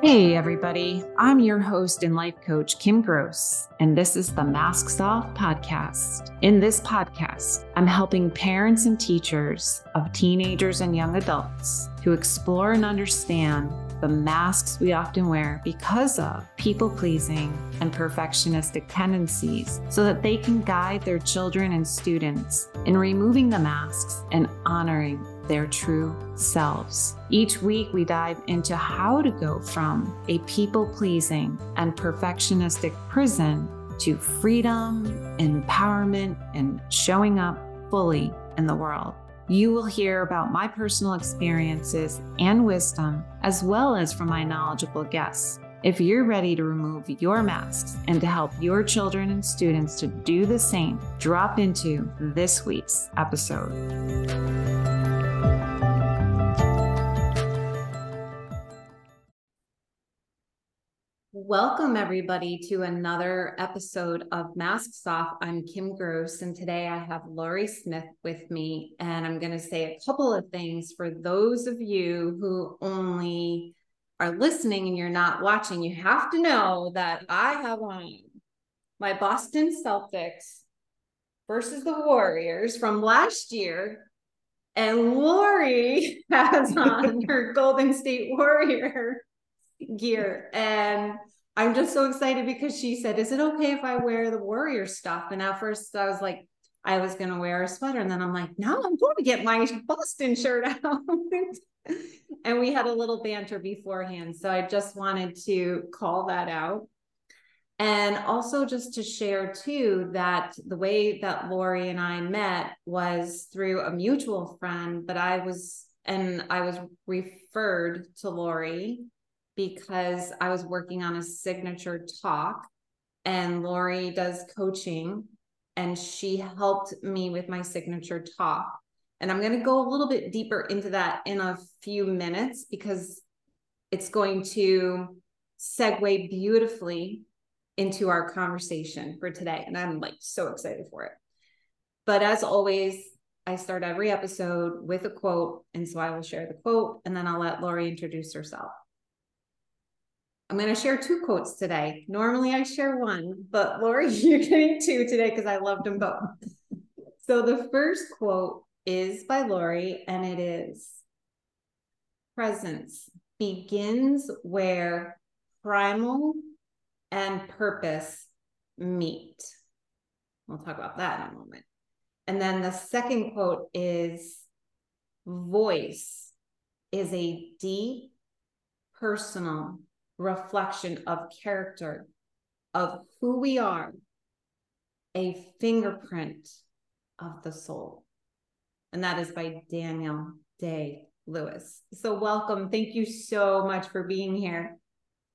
Hey, everybody. I'm your host and life coach, Kim Gross, and this is the Masks Off podcast. In this podcast, I'm helping parents and teachers of teenagers and young adults to explore and understand the masks we often wear because of people pleasing and perfectionistic tendencies so that they can guide their children and students in removing the masks and honoring their true selves. Each week, we dive into how to go from a people pleasing and perfectionistic prison to freedom, empowerment, and showing up fully in the world. You will hear about my personal experiences and wisdom, as well as from my knowledgeable guests. If you're ready to remove your masks and to help your children and students to do the same, drop into this week's episode. Welcome, everybody, to another episode of Masks Off. I'm Kim Gross, and today I have Lauri Smith with me. And I'm going to say a couple of things for those of you who only are listening and you're not watching. You have to know that I have on my Boston Celtics versus the Warriors from last year. And Lauri has on her Golden State Warrior gear. And I'm just so excited because she said, Is it okay if I wear the warrior stuff? And at first I was like, I was going to wear a sweater. And then I'm like, No, I'm going to get my Boston shirt out. and we had a little banter beforehand. So I just wanted to call that out. And also just to share too that the way that Lauri and I met was through a mutual friend, but I was and I was referred to Lauri because I was working on a signature talk and Lauri does coaching and she helped me with my signature talk. And I'm going to go a little bit deeper into that in a few minutes because it's going to segue beautifully into our conversation for today. And I'm like so excited for it. But as always, I start every episode with a quote. And so I will share the quote and then I'll let Lauri introduce herself. I'm going to share two quotes today. Normally I share one, but Lauri, you're getting two today because I loved them both. So the first quote is by Lauri, and it is Presence begins where primal and purpose meet. We'll talk about that in a moment. And then the second quote is Voice is a deep, personal, reflection of character, of who we are, a fingerprint of the soul. And that is by Daniel Day Lewis. So, welcome. Thank you so much for being here.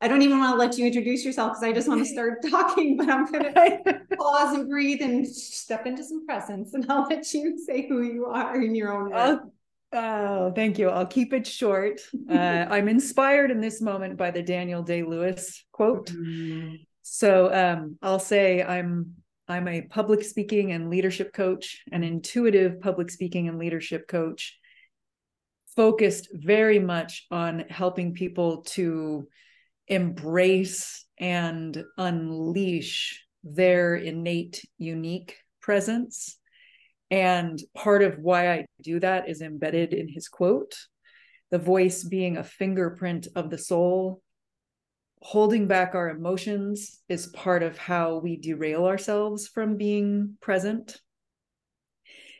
I don't even want to let you introduce yourself because I just want to start talking, but I'm going to pause and breathe and step into some presence and I'll let you say who you are in your own words. Oh, Oh, thank you. I'll keep it short. Uh, I'm inspired in this moment by the Daniel Day Lewis quote. Mm-hmm. So um, I'll say I'm I'm a public speaking and leadership coach, an intuitive public speaking and leadership coach, focused very much on helping people to embrace and unleash their innate, unique presence and part of why I do that is embedded in his quote the voice being a fingerprint of the soul. Holding back our emotions is part of how we derail ourselves from being present.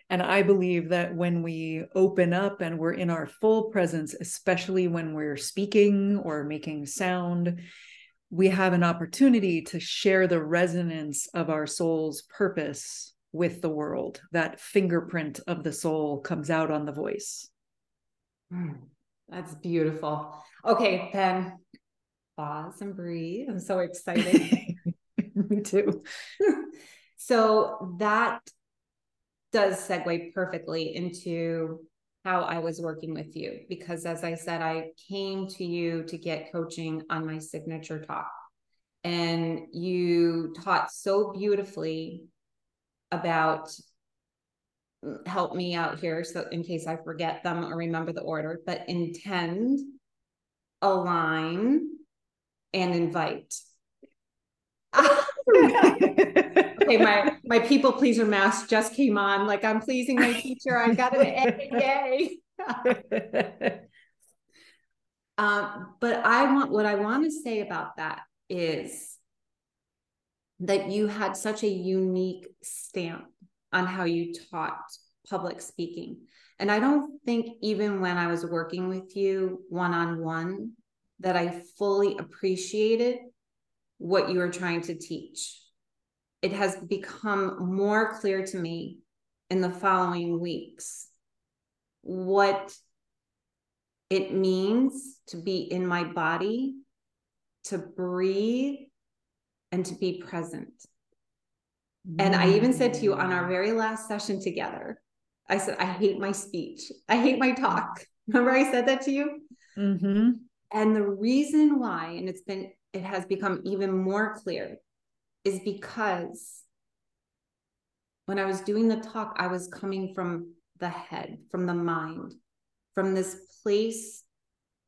And I believe that when we open up and we're in our full presence, especially when we're speaking or making sound, we have an opportunity to share the resonance of our soul's purpose with the world. That fingerprint of the soul comes out on the voice. Mm, that's beautiful. Okay, then pause and breathe. I'm so excited. Me too. so that does segue perfectly into how I was working with you because as I said I came to you to get coaching on my signature talk and you taught so beautifully about mm, help me out here so in case I forget them or remember the order, but intend, align, and invite. okay, my my people pleaser mask just came on. Like I'm pleasing my teacher. I got an A. Yay. um, but I want what I want to say about that is that you had such a unique stamp on how you taught public speaking. And I don't think even when I was working with you one on one that I fully appreciated what you were trying to teach. It has become more clear to me in the following weeks what it means to be in my body, to breathe, and to be present. And I even said to you on our very last session together, I said, I hate my speech. I hate my talk. Remember, I said that to you? Mm-hmm. And the reason why, and it's been, it has become even more clear, is because when I was doing the talk, I was coming from the head, from the mind, from this place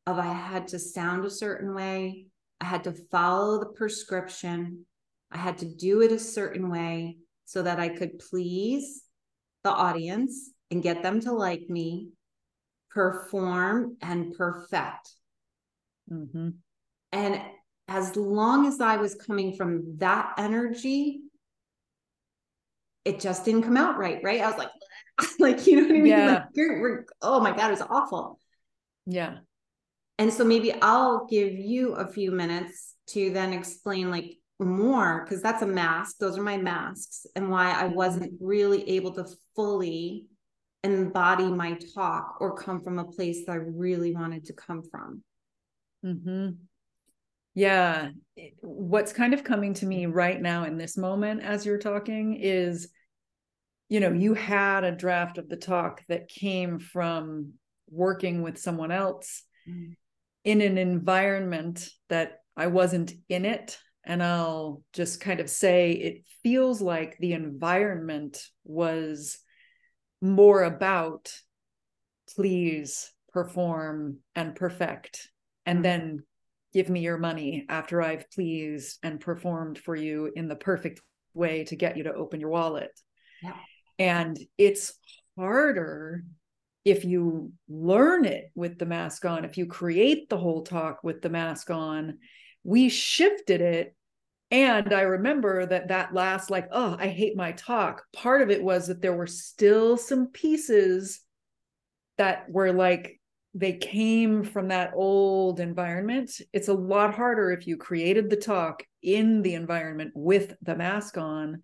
of I had to sound a certain way, I had to follow the prescription, I had to do it a certain way so that I could please the audience and get them to like me, perform and perfect. Mm-hmm. And as long as I was coming from that energy, it just didn't come out right, right? I was like, like, you know what I mean? Yeah. Like, oh my God, it was awful. Yeah. And so maybe I'll give you a few minutes to then explain like more, because that's a mask. Those are my masks, and why I wasn't really able to fully embody my talk or come from a place that I really wanted to come from. Mm-hmm. Yeah. What's kind of coming to me right now in this moment as you're talking is, you know, you had a draft of the talk that came from working with someone else mm-hmm. In an environment that I wasn't in it. And I'll just kind of say it feels like the environment was more about please perform and perfect and mm-hmm. then give me your money after I've pleased and performed for you in the perfect way to get you to open your wallet. Yeah. And it's harder if you learn it with the mask on, if you create the whole talk with the mask on. We shifted it and I remember that that last, like, oh, I hate my talk. Part of it was that there were still some pieces that were like, they came from that old environment. It's a lot harder if you created the talk in the environment with the mask on.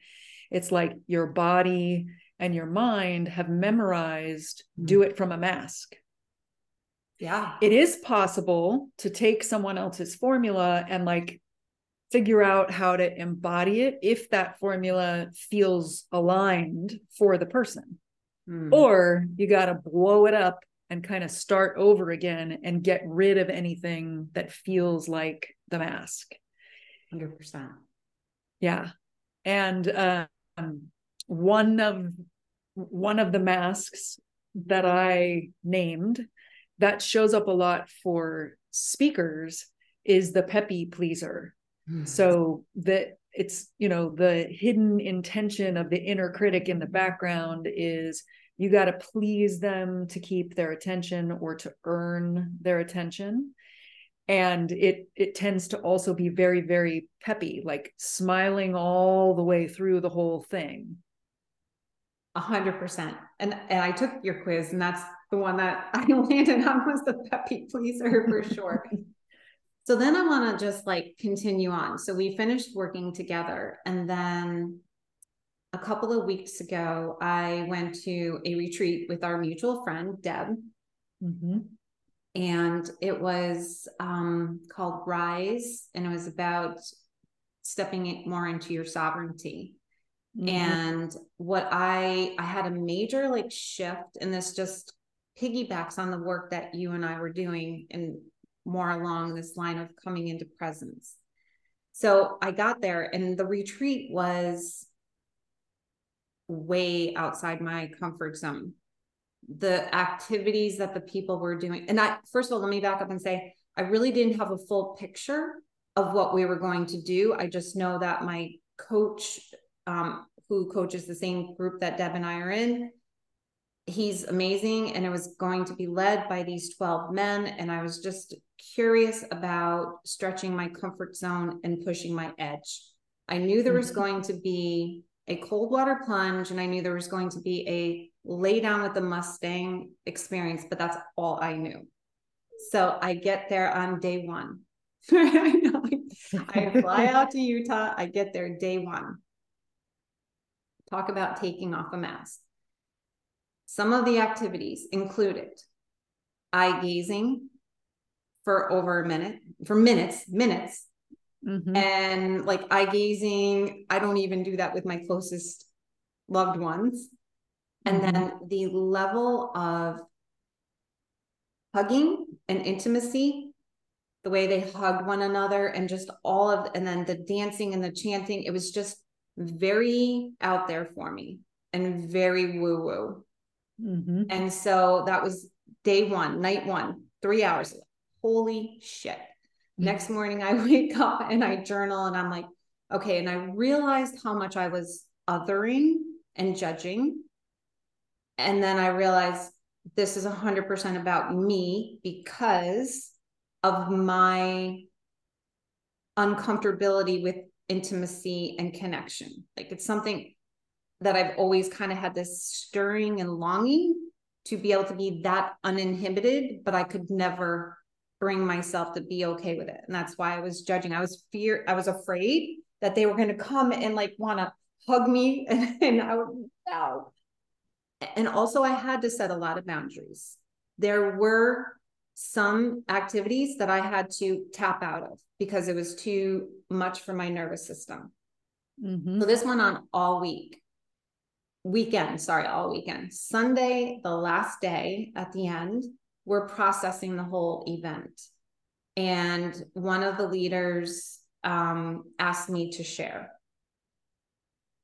It's like your body and your mind have memorized mm-hmm. do it from a mask. Yeah. It is possible to take someone else's formula and like figure out how to embody it if that formula feels aligned for the person. Mm. Or you got to blow it up and kind of start over again and get rid of anything that feels like the mask. 100%. Yeah. And um, one of one of the masks that I named that shows up a lot for speakers is the peppy pleaser. Hmm. So that it's, you know, the hidden intention of the inner critic in the background is you got to please them to keep their attention or to earn their attention. And it it tends to also be very very peppy like smiling all the way through the whole thing a hundred percent and and i took your quiz and that's the one that i landed on was the peppy pleaser for sure so then I want to just like continue on. So we finished working together. And then a couple of weeks ago, I went to a retreat with our mutual friend, Deb. Mm-hmm. And it was um, called Rise, and it was about stepping it more into your sovereignty. Mm-hmm. And what I I had a major like shift, and this just piggybacks on the work that you and I were doing and more along this line of coming into presence. So I got there, and the retreat was way outside my comfort zone. The activities that the people were doing, and I first of all, let me back up and say I really didn't have a full picture of what we were going to do. I just know that my coach, um, who coaches the same group that Deb and I are in, he's amazing. And it was going to be led by these 12 men. And I was just curious about stretching my comfort zone and pushing my edge. I knew there was mm-hmm. going to be a cold water plunge and I knew there was going to be a lay down with the Mustang experience, but that's all I knew. So I get there on day one. I fly out to Utah. I get there day one. Talk about taking off a mask. Some of the activities included eye gazing for over a minute, for minutes, minutes. Mm-hmm. And like eye gazing, I don't even do that with my closest loved ones. And mm-hmm. then the level of hugging and intimacy, the way they hugged one another, and just all of, and then the dancing and the chanting, it was just very out there for me and very woo woo. Mm-hmm. And so that was day one, night one, three hours. Holy shit. Mm-hmm. Next morning, I wake up and I journal and I'm like, okay. And I realized how much I was othering and judging. And then I realized this is 100% about me because of my uncomfortability with intimacy and connection. Like it's something that I've always kind of had this stirring and longing to be able to be that uninhibited, but I could never bring myself to be okay with it. And that's why I was judging. I was fear, I was afraid that they were going to come and like want to hug me and, and I would no and also I had to set a lot of boundaries. There were some activities that I had to tap out of because it was too much for my nervous system. Mm-hmm. So this went on all week. Weekend, sorry, all weekend. Sunday, the last day at the end, we're processing the whole event. And one of the leaders um, asked me to share.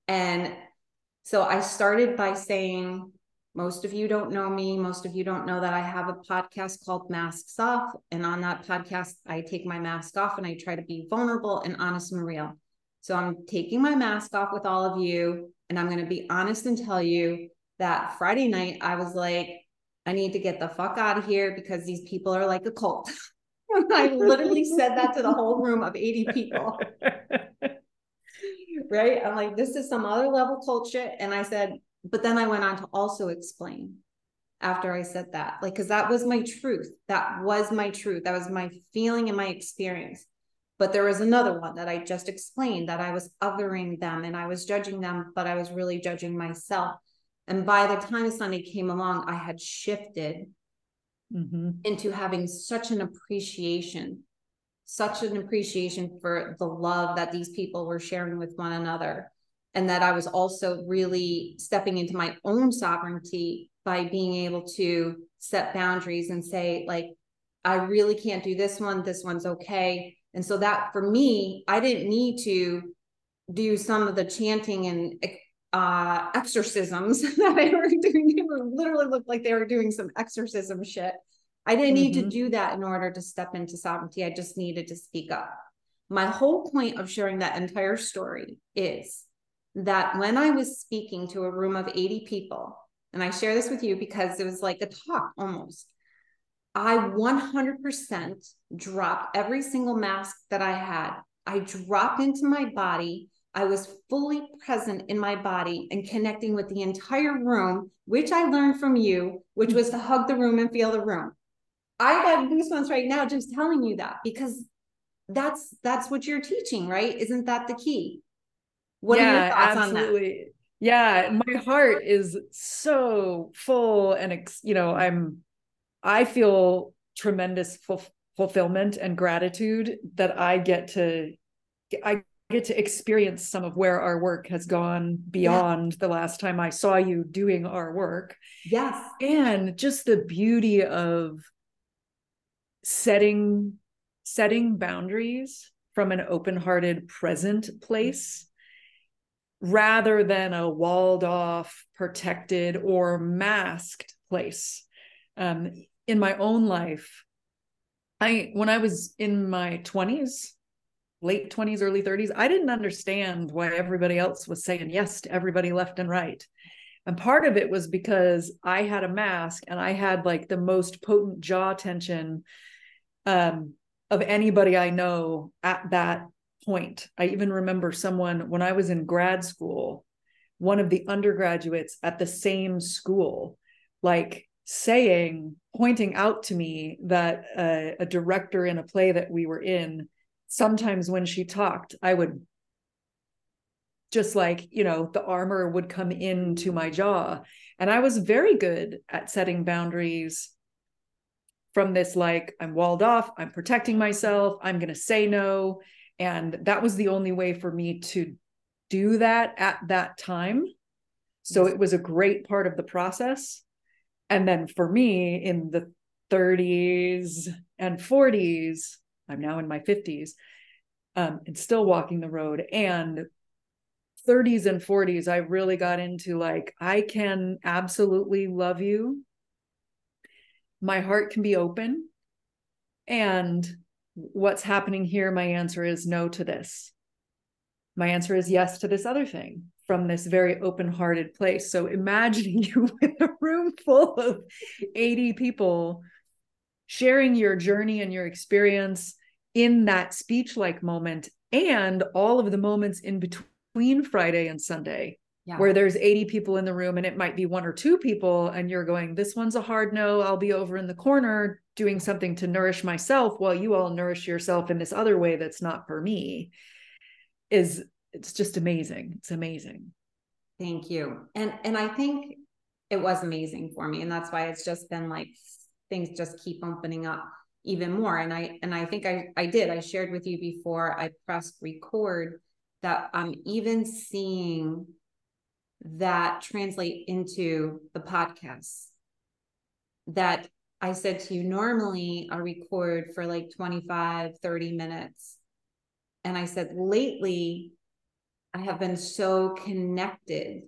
And so I started by saying, most of you don't know me. Most of you don't know that I have a podcast called Masks Off. And on that podcast, I take my mask off and I try to be vulnerable and honest and real. So I'm taking my mask off with all of you. And I'm going to be honest and tell you that Friday night, I was like, I need to get the fuck out of here because these people are like a cult. I literally said that to the whole room of 80 people. right? I'm like, this is some other level cult shit. And I said, but then I went on to also explain after I said that, like, because that was my truth. That was my truth. That was my feeling and my experience. But there was another one that I just explained that I was othering them and I was judging them, but I was really judging myself. And by the time Sunday came along, I had shifted mm-hmm. into having such an appreciation such an appreciation for the love that these people were sharing with one another. And that I was also really stepping into my own sovereignty by being able to set boundaries and say, like, I really can't do this one. This one's okay. And so that for me, I didn't need to do some of the chanting and uh, exorcisms that they were doing. They were literally looked like they were doing some exorcism shit. I didn't need mm-hmm. to do that in order to step into sovereignty. I just needed to speak up. My whole point of sharing that entire story is that when I was speaking to a room of 80 people, and I share this with you because it was like a talk almost, I 100% dropped every single mask that I had. I dropped into my body. I was fully present in my body and connecting with the entire room, which I learned from you, which was to hug the room and feel the room. I got goosebumps right now just telling you that because that's that's what you're teaching, right? Isn't that the key? What yeah, are your thoughts absolutely. on that? Yeah, my heart is so full and you know, I'm I feel tremendous ful- fulfillment and gratitude that I get to I get to experience some of where our work has gone beyond yeah. the last time I saw you doing our work. Yes. And just the beauty of setting setting boundaries from an open-hearted present mm-hmm. place rather than a walled off protected or masked place um, in my own life i when i was in my 20s late 20s, early 30s, I didn't understand why everybody else was saying yes to everybody left and right. And part of it was because I had a mask and I had like the most potent jaw tension um, of anybody I know at that point. I even remember someone when I was in grad school, one of the undergraduates at the same school, like saying, pointing out to me that a director in a play that we were in sometimes when she talked, I would just like, you know, the armor would come into my jaw. And I was very good at setting boundaries from this, like, I'm walled off, I'm protecting myself, I'm going to say no. And that was the only way for me to do that at that time. So yes. it was a great part of the process. And then for me in the 30s and 40s, I'm now in my 50s um, and still walking the road. And 30s and 40s, I really got into like, I can absolutely love you. My heart can be open. And what's happening here? My answer is no to this. My answer is yes to this other thing from this very open hearted place. So imagining you with a room full of 80 people sharing your journey and your experience in that speech like moment and all of the moments in between Friday and Sunday. Yeah. Where there's 80 people in the room and it might be one or two people, and you're going, This one's a hard no. I'll be over in the corner doing something to nourish myself while you all nourish yourself in this other way that's not for me. Is it's just amazing. It's amazing. Thank you. And and I think it was amazing for me. And that's why it's just been like things just keep opening up even more and i and i think i i did i shared with you before i pressed record that i'm even seeing that translate into the podcast that i said to you normally i record for like 25 30 minutes and i said lately i have been so connected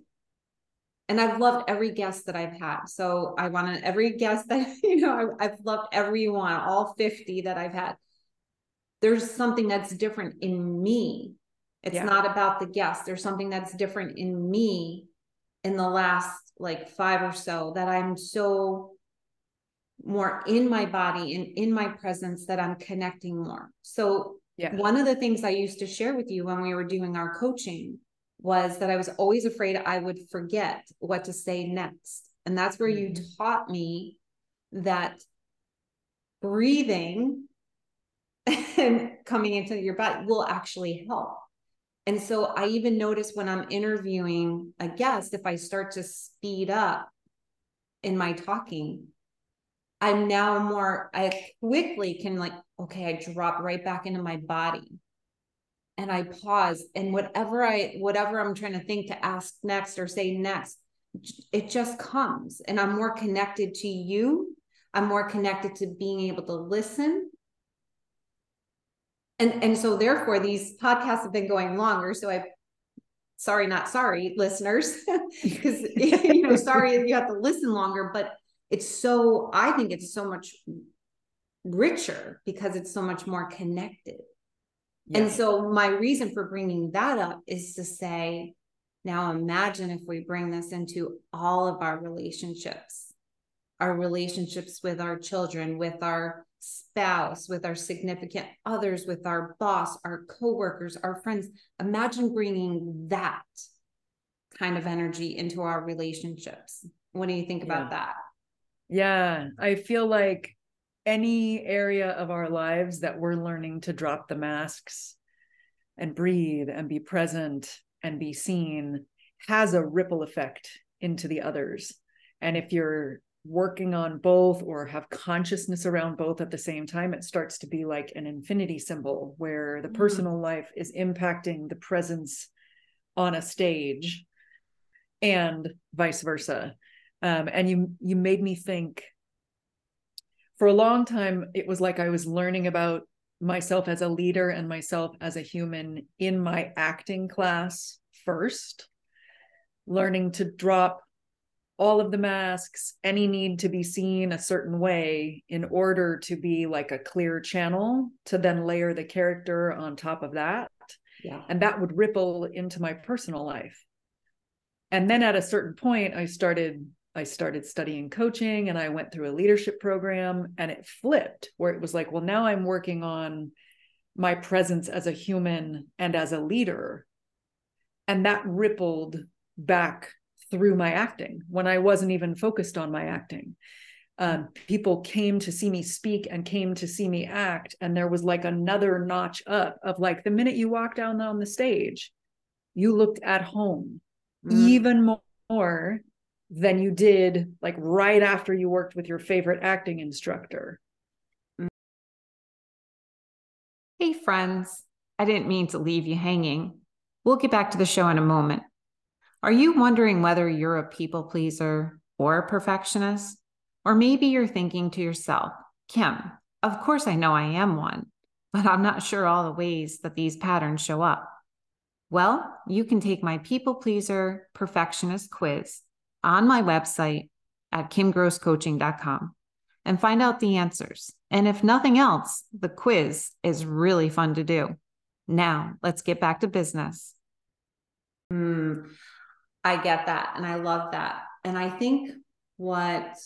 and I've loved every guest that I've had. So I want to every guest that you know I, I've loved everyone, all fifty that I've had. There's something that's different in me. It's yeah. not about the guest. There's something that's different in me in the last like five or so that I'm so more in my body and in my presence that I'm connecting more. So yeah. one of the things I used to share with you when we were doing our coaching was that I was always afraid I would forget what to say next. And that's where mm-hmm. you taught me that breathing and coming into your body will actually help. And so I even notice when I'm interviewing a guest, if I start to speed up in my talking, I'm now more, I quickly can like, okay, I drop right back into my body. And I pause and whatever I whatever I'm trying to think to ask next or say next it just comes. And I'm more connected to you. I'm more connected to being able to listen and and so therefore these podcasts have been going longer. So I sorry not sorry listeners because you know sorry you have to listen longer but it's so I think it's so much richer because it's so much more connected. And so my reason for bringing that up is to say, now imagine if we bring this into all of our relationships, our relationships with our children, with our spouse, with our significant others, with our boss, our coworkers, our friends. Imagine bringing that kind of energy into our relationships. What do you think yeah. about that? Yeah, I feel like any area of our lives that we're learning to drop the masks and breathe and be present and be seen has a ripple effect into the others. And if you're working on both or have consciousness around both at the same time, it starts to be like an infinity symbol where the mm. personal life is impacting the presence on a stage and vice versa. Um, and you you made me think for a long time, it was like I was learning about myself as a leader and myself as a human in my acting class first, learning to drop all of the masks, any need to be seen a certain way in order to be like a clear channel to then layer the character on top of that. Yeah. And that would ripple into my personal life. And then at a certain point, I started I started studying coaching and I went through a leadership program and it flipped where it was like, well, now I'm working on my presence as a human and as a leader. And that rippled back through my acting when I wasn't even focused on my acting. Um, people came to see me speak and came to see me act. And there was like another notch up of like the minute you walked down on the stage, you looked at home mm. even more than you did like right after you worked with your favorite acting instructor. Hey, friends. I didn't mean to leave you hanging. We'll get back to the show in a moment. Are you wondering whether you're a people pleaser or a perfectionist? Or maybe you're thinking to yourself, Kim, of course I know I am one, but I'm not sure all the ways that these patterns show up. Well, you can take my people pleaser perfectionist quiz on my website at kimgrosscoaching.com and find out the answers. And if nothing else, the quiz is really fun to do. Now, let's get back to business. Mm, I get that. And I love that. And I think what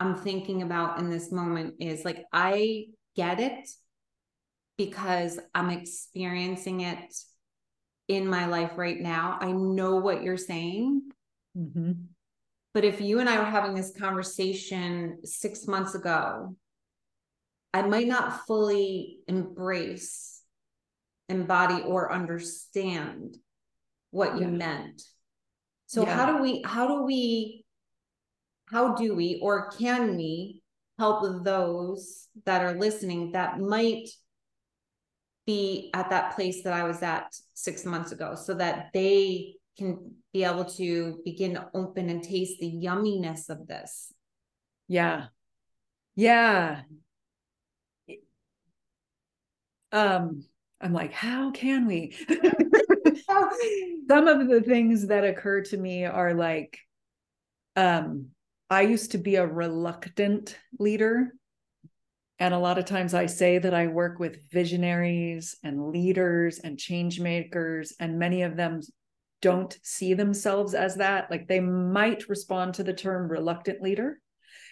I'm thinking about in this moment is like, I get it because I'm experiencing it in my life right now. I know what you're saying. Mm-hmm. But if you and I were having this conversation six months ago, I might not fully embrace, embody, or understand what you yeah. meant. So yeah. how do we how do we how do we or can we help those that are listening that might be at that place that I was at 6 months ago so that they can be able to begin to open and taste the yumminess of this. Yeah. Yeah. Um I'm like, how can we? Some of the things that occur to me are like, um, I used to be a reluctant leader. And a lot of times I say that I work with visionaries and leaders and change makers, and many of them don't see themselves as that. Like they might respond to the term reluctant leader.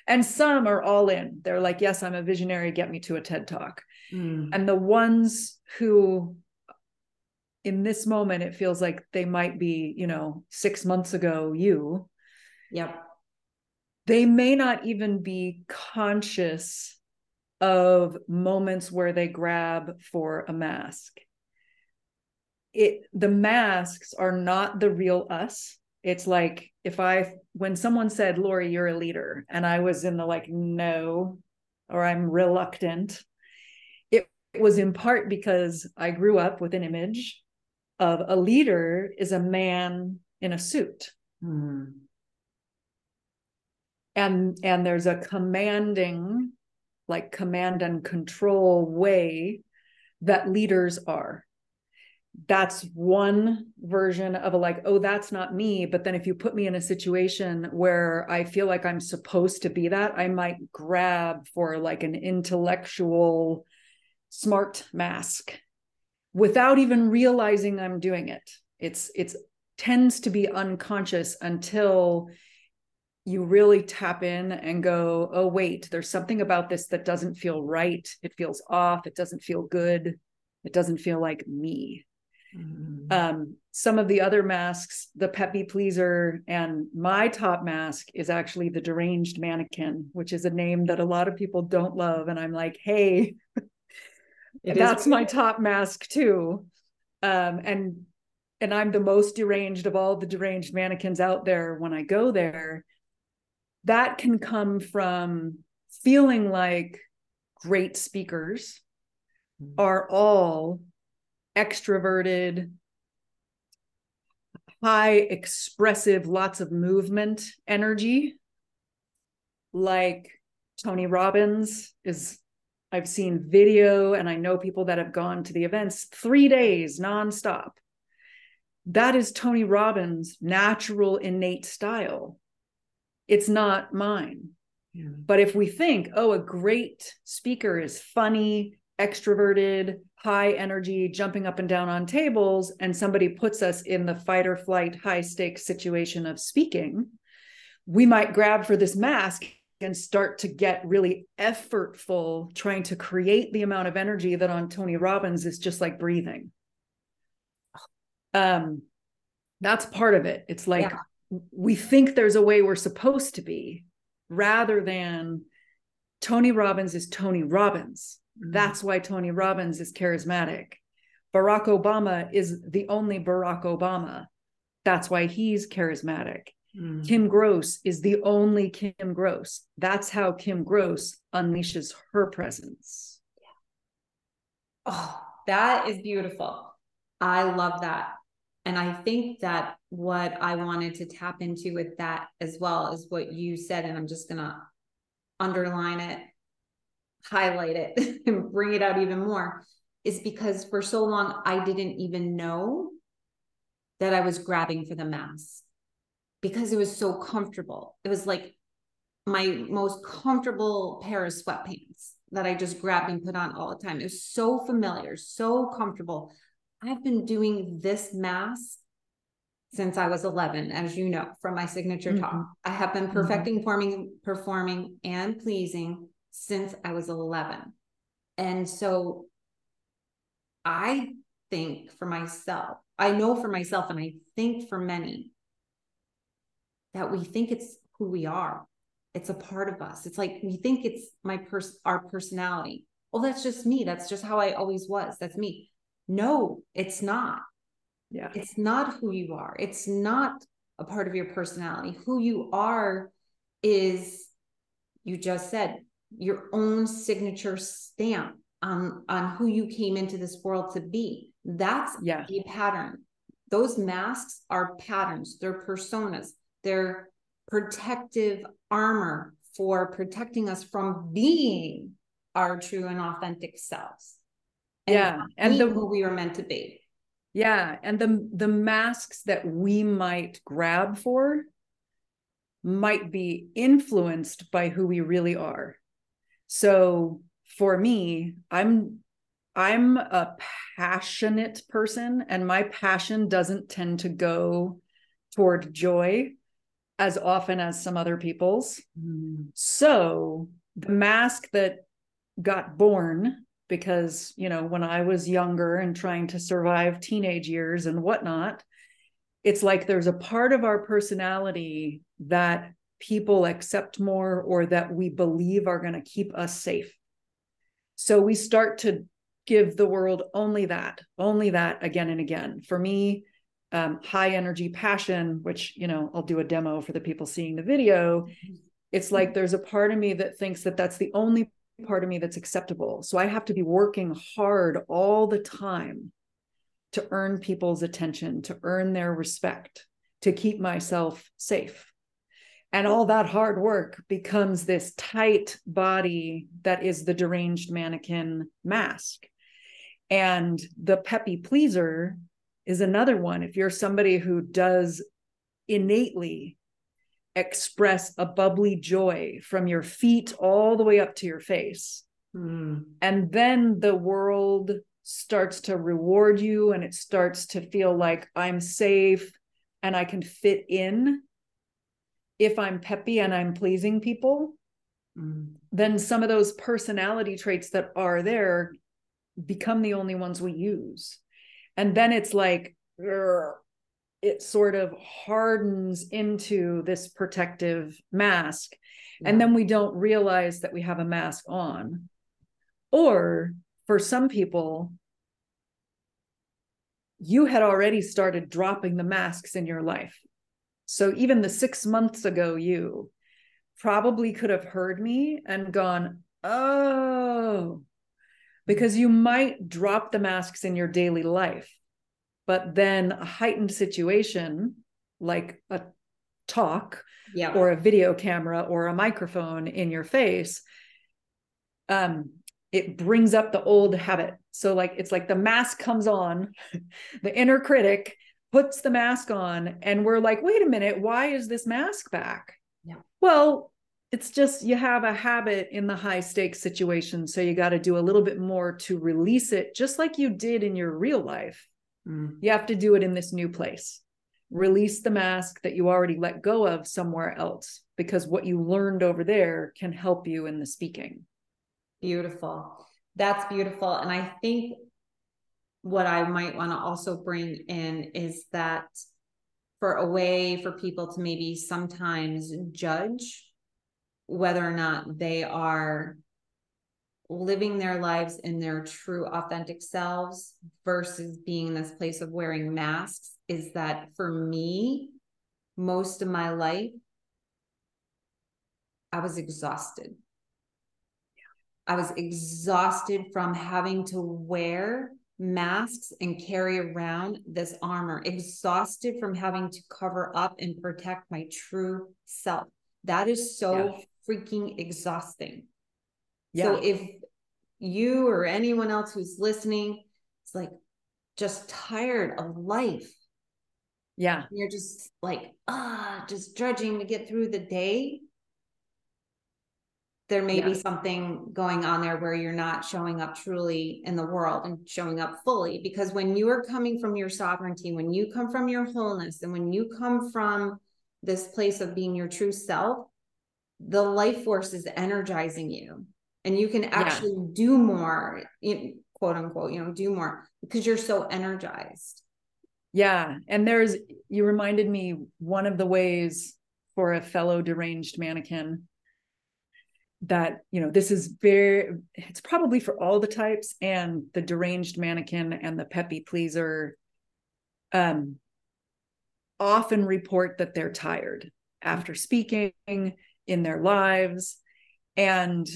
And some are all in. They're like, yes, I'm a visionary, get me to a TED talk. Mm. And the ones who in this moment it feels like they might be you know six months ago you. Yep. They may not even be conscious of moments where they grab for a mask. It the masks are not the real us. It's like if i when someone said lauri you're a leader and i was in the like no or i'm reluctant it, it was in part because i grew up with an image of a leader is a man in a suit. Mm. And and there's a commanding like command and control way that leaders are. That's one version of a like, oh, that's not me. But then if you put me in a situation where I feel like I'm supposed to be that, I might grab for like an intellectual smart mask without even realizing I'm doing it. It's it's tends to be unconscious until you really tap in and go, oh wait, there's something about this that doesn't feel right. It feels off. It doesn't feel good. It doesn't feel like me. Mm-hmm. Um, some of the other masks, the peppy pleaser, and my top mask is actually the deranged mannequin, which is a name that a lot of people don't love. And I'm like, hey, It That's my top mask too. Um, and and I'm the most deranged of all the deranged mannequins out there when I go there. That can come from feeling like great speakers mm-hmm. are all extroverted, high expressive, lots of movement energy. Like Tony Robbins is I've seen video and I know people that have gone to the events three days nonstop. That is Tony Robbins' natural innate style. it's not mine. Yeah. But if we think, oh, a great speaker is funny, extroverted, high energy, jumping up and down on tables, and somebody puts us in the fight or flight, high stakes situation of speaking, we might grab for this mask and start to get really effortful trying to create the amount of energy that on Tony Robbins is just like breathing. Um, that's part of it. It's like yeah. we think there's a way we're supposed to be rather than Tony Robbins is Tony Robbins. Mm-hmm. That's why Tony Robbins is charismatic. Barack Obama is the only Barack Obama. That's why he's charismatic. Mm. Kim Gross is the only Kim Gross. That's how Kim Gross unleashes her presence. Yeah. Oh, that is beautiful. I love that. And I think that what I wanted to tap into with that as well is what you said. And I'm just going to underline it, highlight it, and bring it out even more is because for so long I didn't even know that I was grabbing for the mask because it was so comfortable. It was like my most comfortable pair of sweatpants that I just grabbed and put on all the time. It was so familiar, so comfortable. I've been doing this mask since I was 11, as you know, from my signature mm-hmm. talk. I have been mm-hmm. perfecting, mm-hmm. performing, performing, and pleasing since I was 11. And so I think for myself, I know for myself, and I think for many, that we think it's who we are. It's a part of us. It's like we think it's my person, our personality. Well, that's just me. That's just how I always was. That's me. No, it's not. Yeah. It's not who you are. It's not a part of your personality. Who you are is, you just said, your own signature stamp on, on who you came into this world to be. That's yeah. a pattern. Those masks are patterns, they're personas. They're protective armor for protecting us from being our true and authentic selves. And yeah, and the who we were meant to be. Yeah, and the the masks that we might grab for might be influenced by who we really are. So for me, I'm I'm a passionate person and my passion doesn't tend to go toward joy as often as some other people's. Mm. So the mask that got born because, you know, when I was younger and trying to survive teenage years and whatnot, it's like there's a part of our personality that people accept more or that we believe are going to keep us safe. So we start to give the world only that, only that again and again. For me, um, high energy passion, which, you know, I'll do a demo for the people seeing the video. It's like there's a part of me that thinks that that's the only part of me that's acceptable. So I have to be working hard all the time to earn people's attention, to earn their respect, to keep myself safe. And all that hard work becomes this tight body that is the deranged mannequin mask. And the peppy pleaser is another one. If you're somebody who does innately express a bubbly joy from your feet all the way up to your face, mm. and then the world starts to reward you and it starts to feel like I'm safe and I can fit in if I'm peppy and I'm pleasing people, mm. then some of those personality traits that are there become the only ones we use and then it's like it sort of hardens into this protective mask. Yeah. and then we don't realize that we have a mask on. Or for some people you had already started dropping the masks in your life. So even the 6 months ago you probably could have heard me and gone oh because you might drop the masks in your daily life but then a heightened situation like a talk yeah. or a video camera or a microphone in your face um it brings up the old habit. So like it's like the mask comes on the inner critic puts the mask on and we're like wait a minute why is this mask back? Yeah. Well, it's just you have a habit in the high stakes situation. So you got to do a little bit more to release it, just like you did in your real life. Mm. You have to do it in this new place. Release the mask that you already let go of somewhere else because what you learned over there can help you in the speaking. Beautiful. That's beautiful. And I think what I might want to also bring in is that for a way for people to maybe sometimes judge whether or not they are living their lives in their true authentic selves versus being in this place of wearing masks is that for me most of my life i was exhausted. I was exhausted from having to wear masks and carry around this armor exhausted from having to cover up and protect my true self. That is so yeah freaking exhausting. Yeah. So if you or anyone else who's listening is like just tired of life. Yeah. You're just like, ah, just drudging to get through the day. There may yeah. be something going on there where you're not showing up truly in the world and showing up fully. Because when you are coming from your sovereignty, when you come from your wholeness, and when you come from this place of being your true self, the life force is energizing you. And you can actually yeah. do more quote unquote you know do more because you're so energized. Yeah. And there's you reminded me one of the ways for a fellow deranged mannequin that you know this is very it's probably for all the types and the deranged mannequin and the peppy pleaser um often report that they're tired after speaking in their lives. And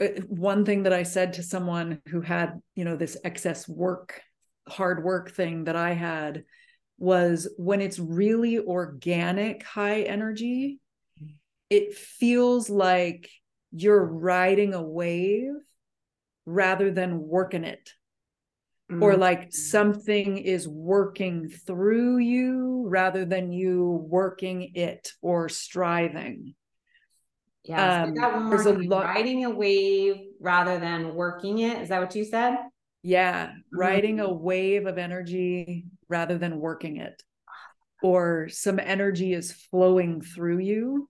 uh, one thing that I said to someone who had, you know, this excess work, hard work thing that I had was when it's really organic high energy, it feels like you're riding a wave rather than working it. Mm-hmm. Or like something is working through you rather than you working it or striving. Yeah, um, so there's a lot riding a wave rather than working it. Is that what you said? Yeah, mm-hmm. riding a wave of energy rather than working it. Or some energy is flowing through you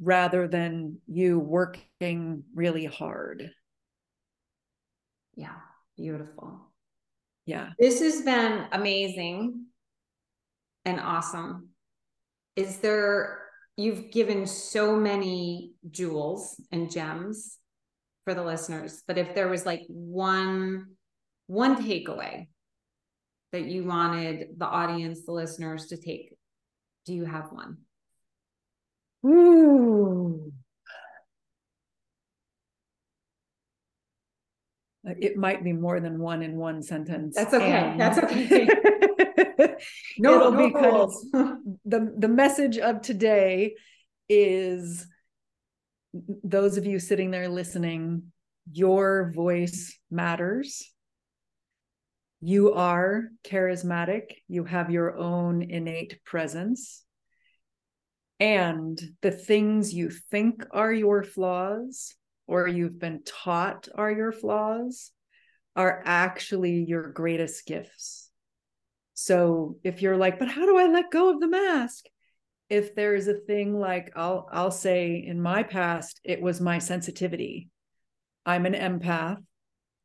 rather than you working really hard. Yeah, beautiful. Yeah. This has been amazing and awesome. Is there you've given so many jewels and gems for the listeners but if there was like one one takeaway that you wanted the audience the listeners to take do you have one Ooh. Uh, it might be more than one in one sentence. That's okay. And That's okay. no, it'll no be kind of the the message of today is those of you sitting there listening, your voice matters. You are charismatic. You have your own innate presence. And the things you think are your flaws or you've been taught are your flaws are actually your greatest gifts so if you're like, but how do I let go of the mask? If there's a thing like I'll I'll say in my past, it was my sensitivity. I'm an empath.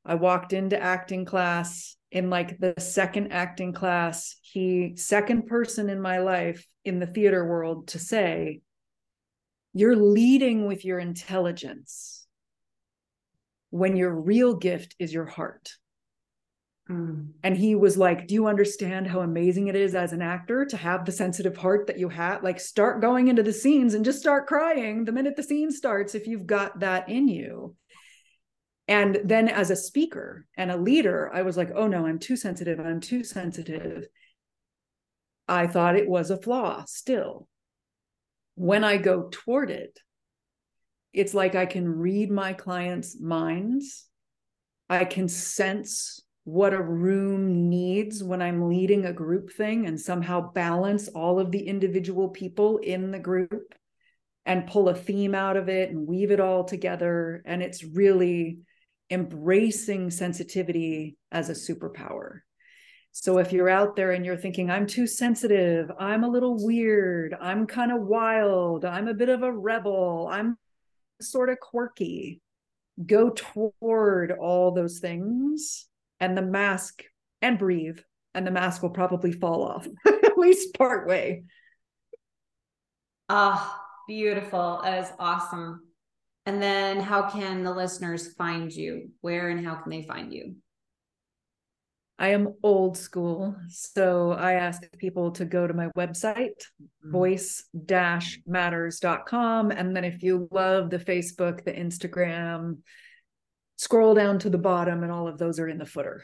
I walked into acting class in like the second acting class, he second person in my life in the theater world to say, you're leading with your intelligence when your real gift is your heart. Mm. And he was like, Do you understand how amazing it is as an actor to have the sensitive heart that you have? Like, start going into the scenes and just start crying the minute the scene starts if you've got that in you. And then as a speaker and a leader, I was like, Oh no, I'm too sensitive. I'm too sensitive. I thought it was a flaw still. When I go toward it, it's like I can read my clients' minds. I can sense what a room needs when I'm leading a group thing and somehow balance all of the individual people in the group. and pull a theme out of it and weave it all together. And it's really embracing sensitivity as a superpower. So if you're out there and you're thinking, I'm too sensitive, I'm a little weird, I'm kind of wild, I'm a bit of a rebel, I'm sort of quirky, go toward all those things and the mask and breathe, and the mask will probably fall off, at least part way. Ah, oh, beautiful. That is awesome. And then how can the listeners find you? Where and how can they find you? I am old school. So I ask people to go to my website, mm-hmm. voice matters.com. And then if you love the Facebook, the Instagram, scroll down to the bottom, and all of those are in the footer.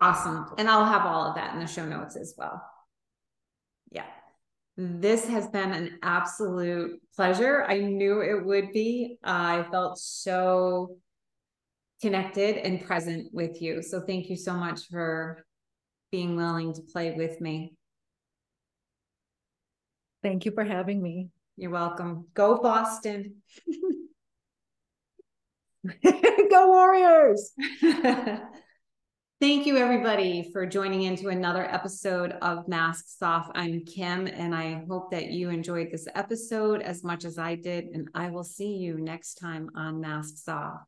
Awesome. And I'll have all of that in the show notes as well. Yeah. This has been an absolute pleasure. I knew it would be. I felt so connected and present with you. So thank you so much for being willing to play with me. Thank you for having me. You're welcome. Go Boston. Go Warriors. Thank you, everybody, for joining into another episode of Masks Off. I'm Kim, and I hope that you enjoyed this episode as much as I did. And I will see you next time on Masks Off.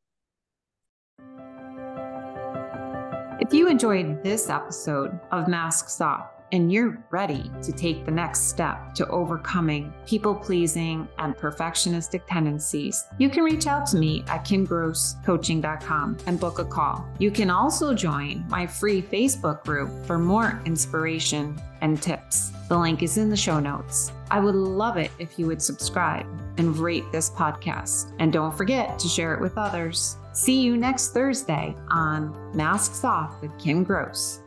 If you enjoyed this episode of Masks Off and you're ready to take the next step to overcoming people pleasing and perfectionistic tendencies, you can reach out to me at kimgrosscoaching.com and book a call. You can also join my free Facebook group for more inspiration and tips. The link is in the show notes. I would love it if you would subscribe and rate this podcast. And don't forget to share it with others. See you next Thursday on Masks Off with Kim Gross.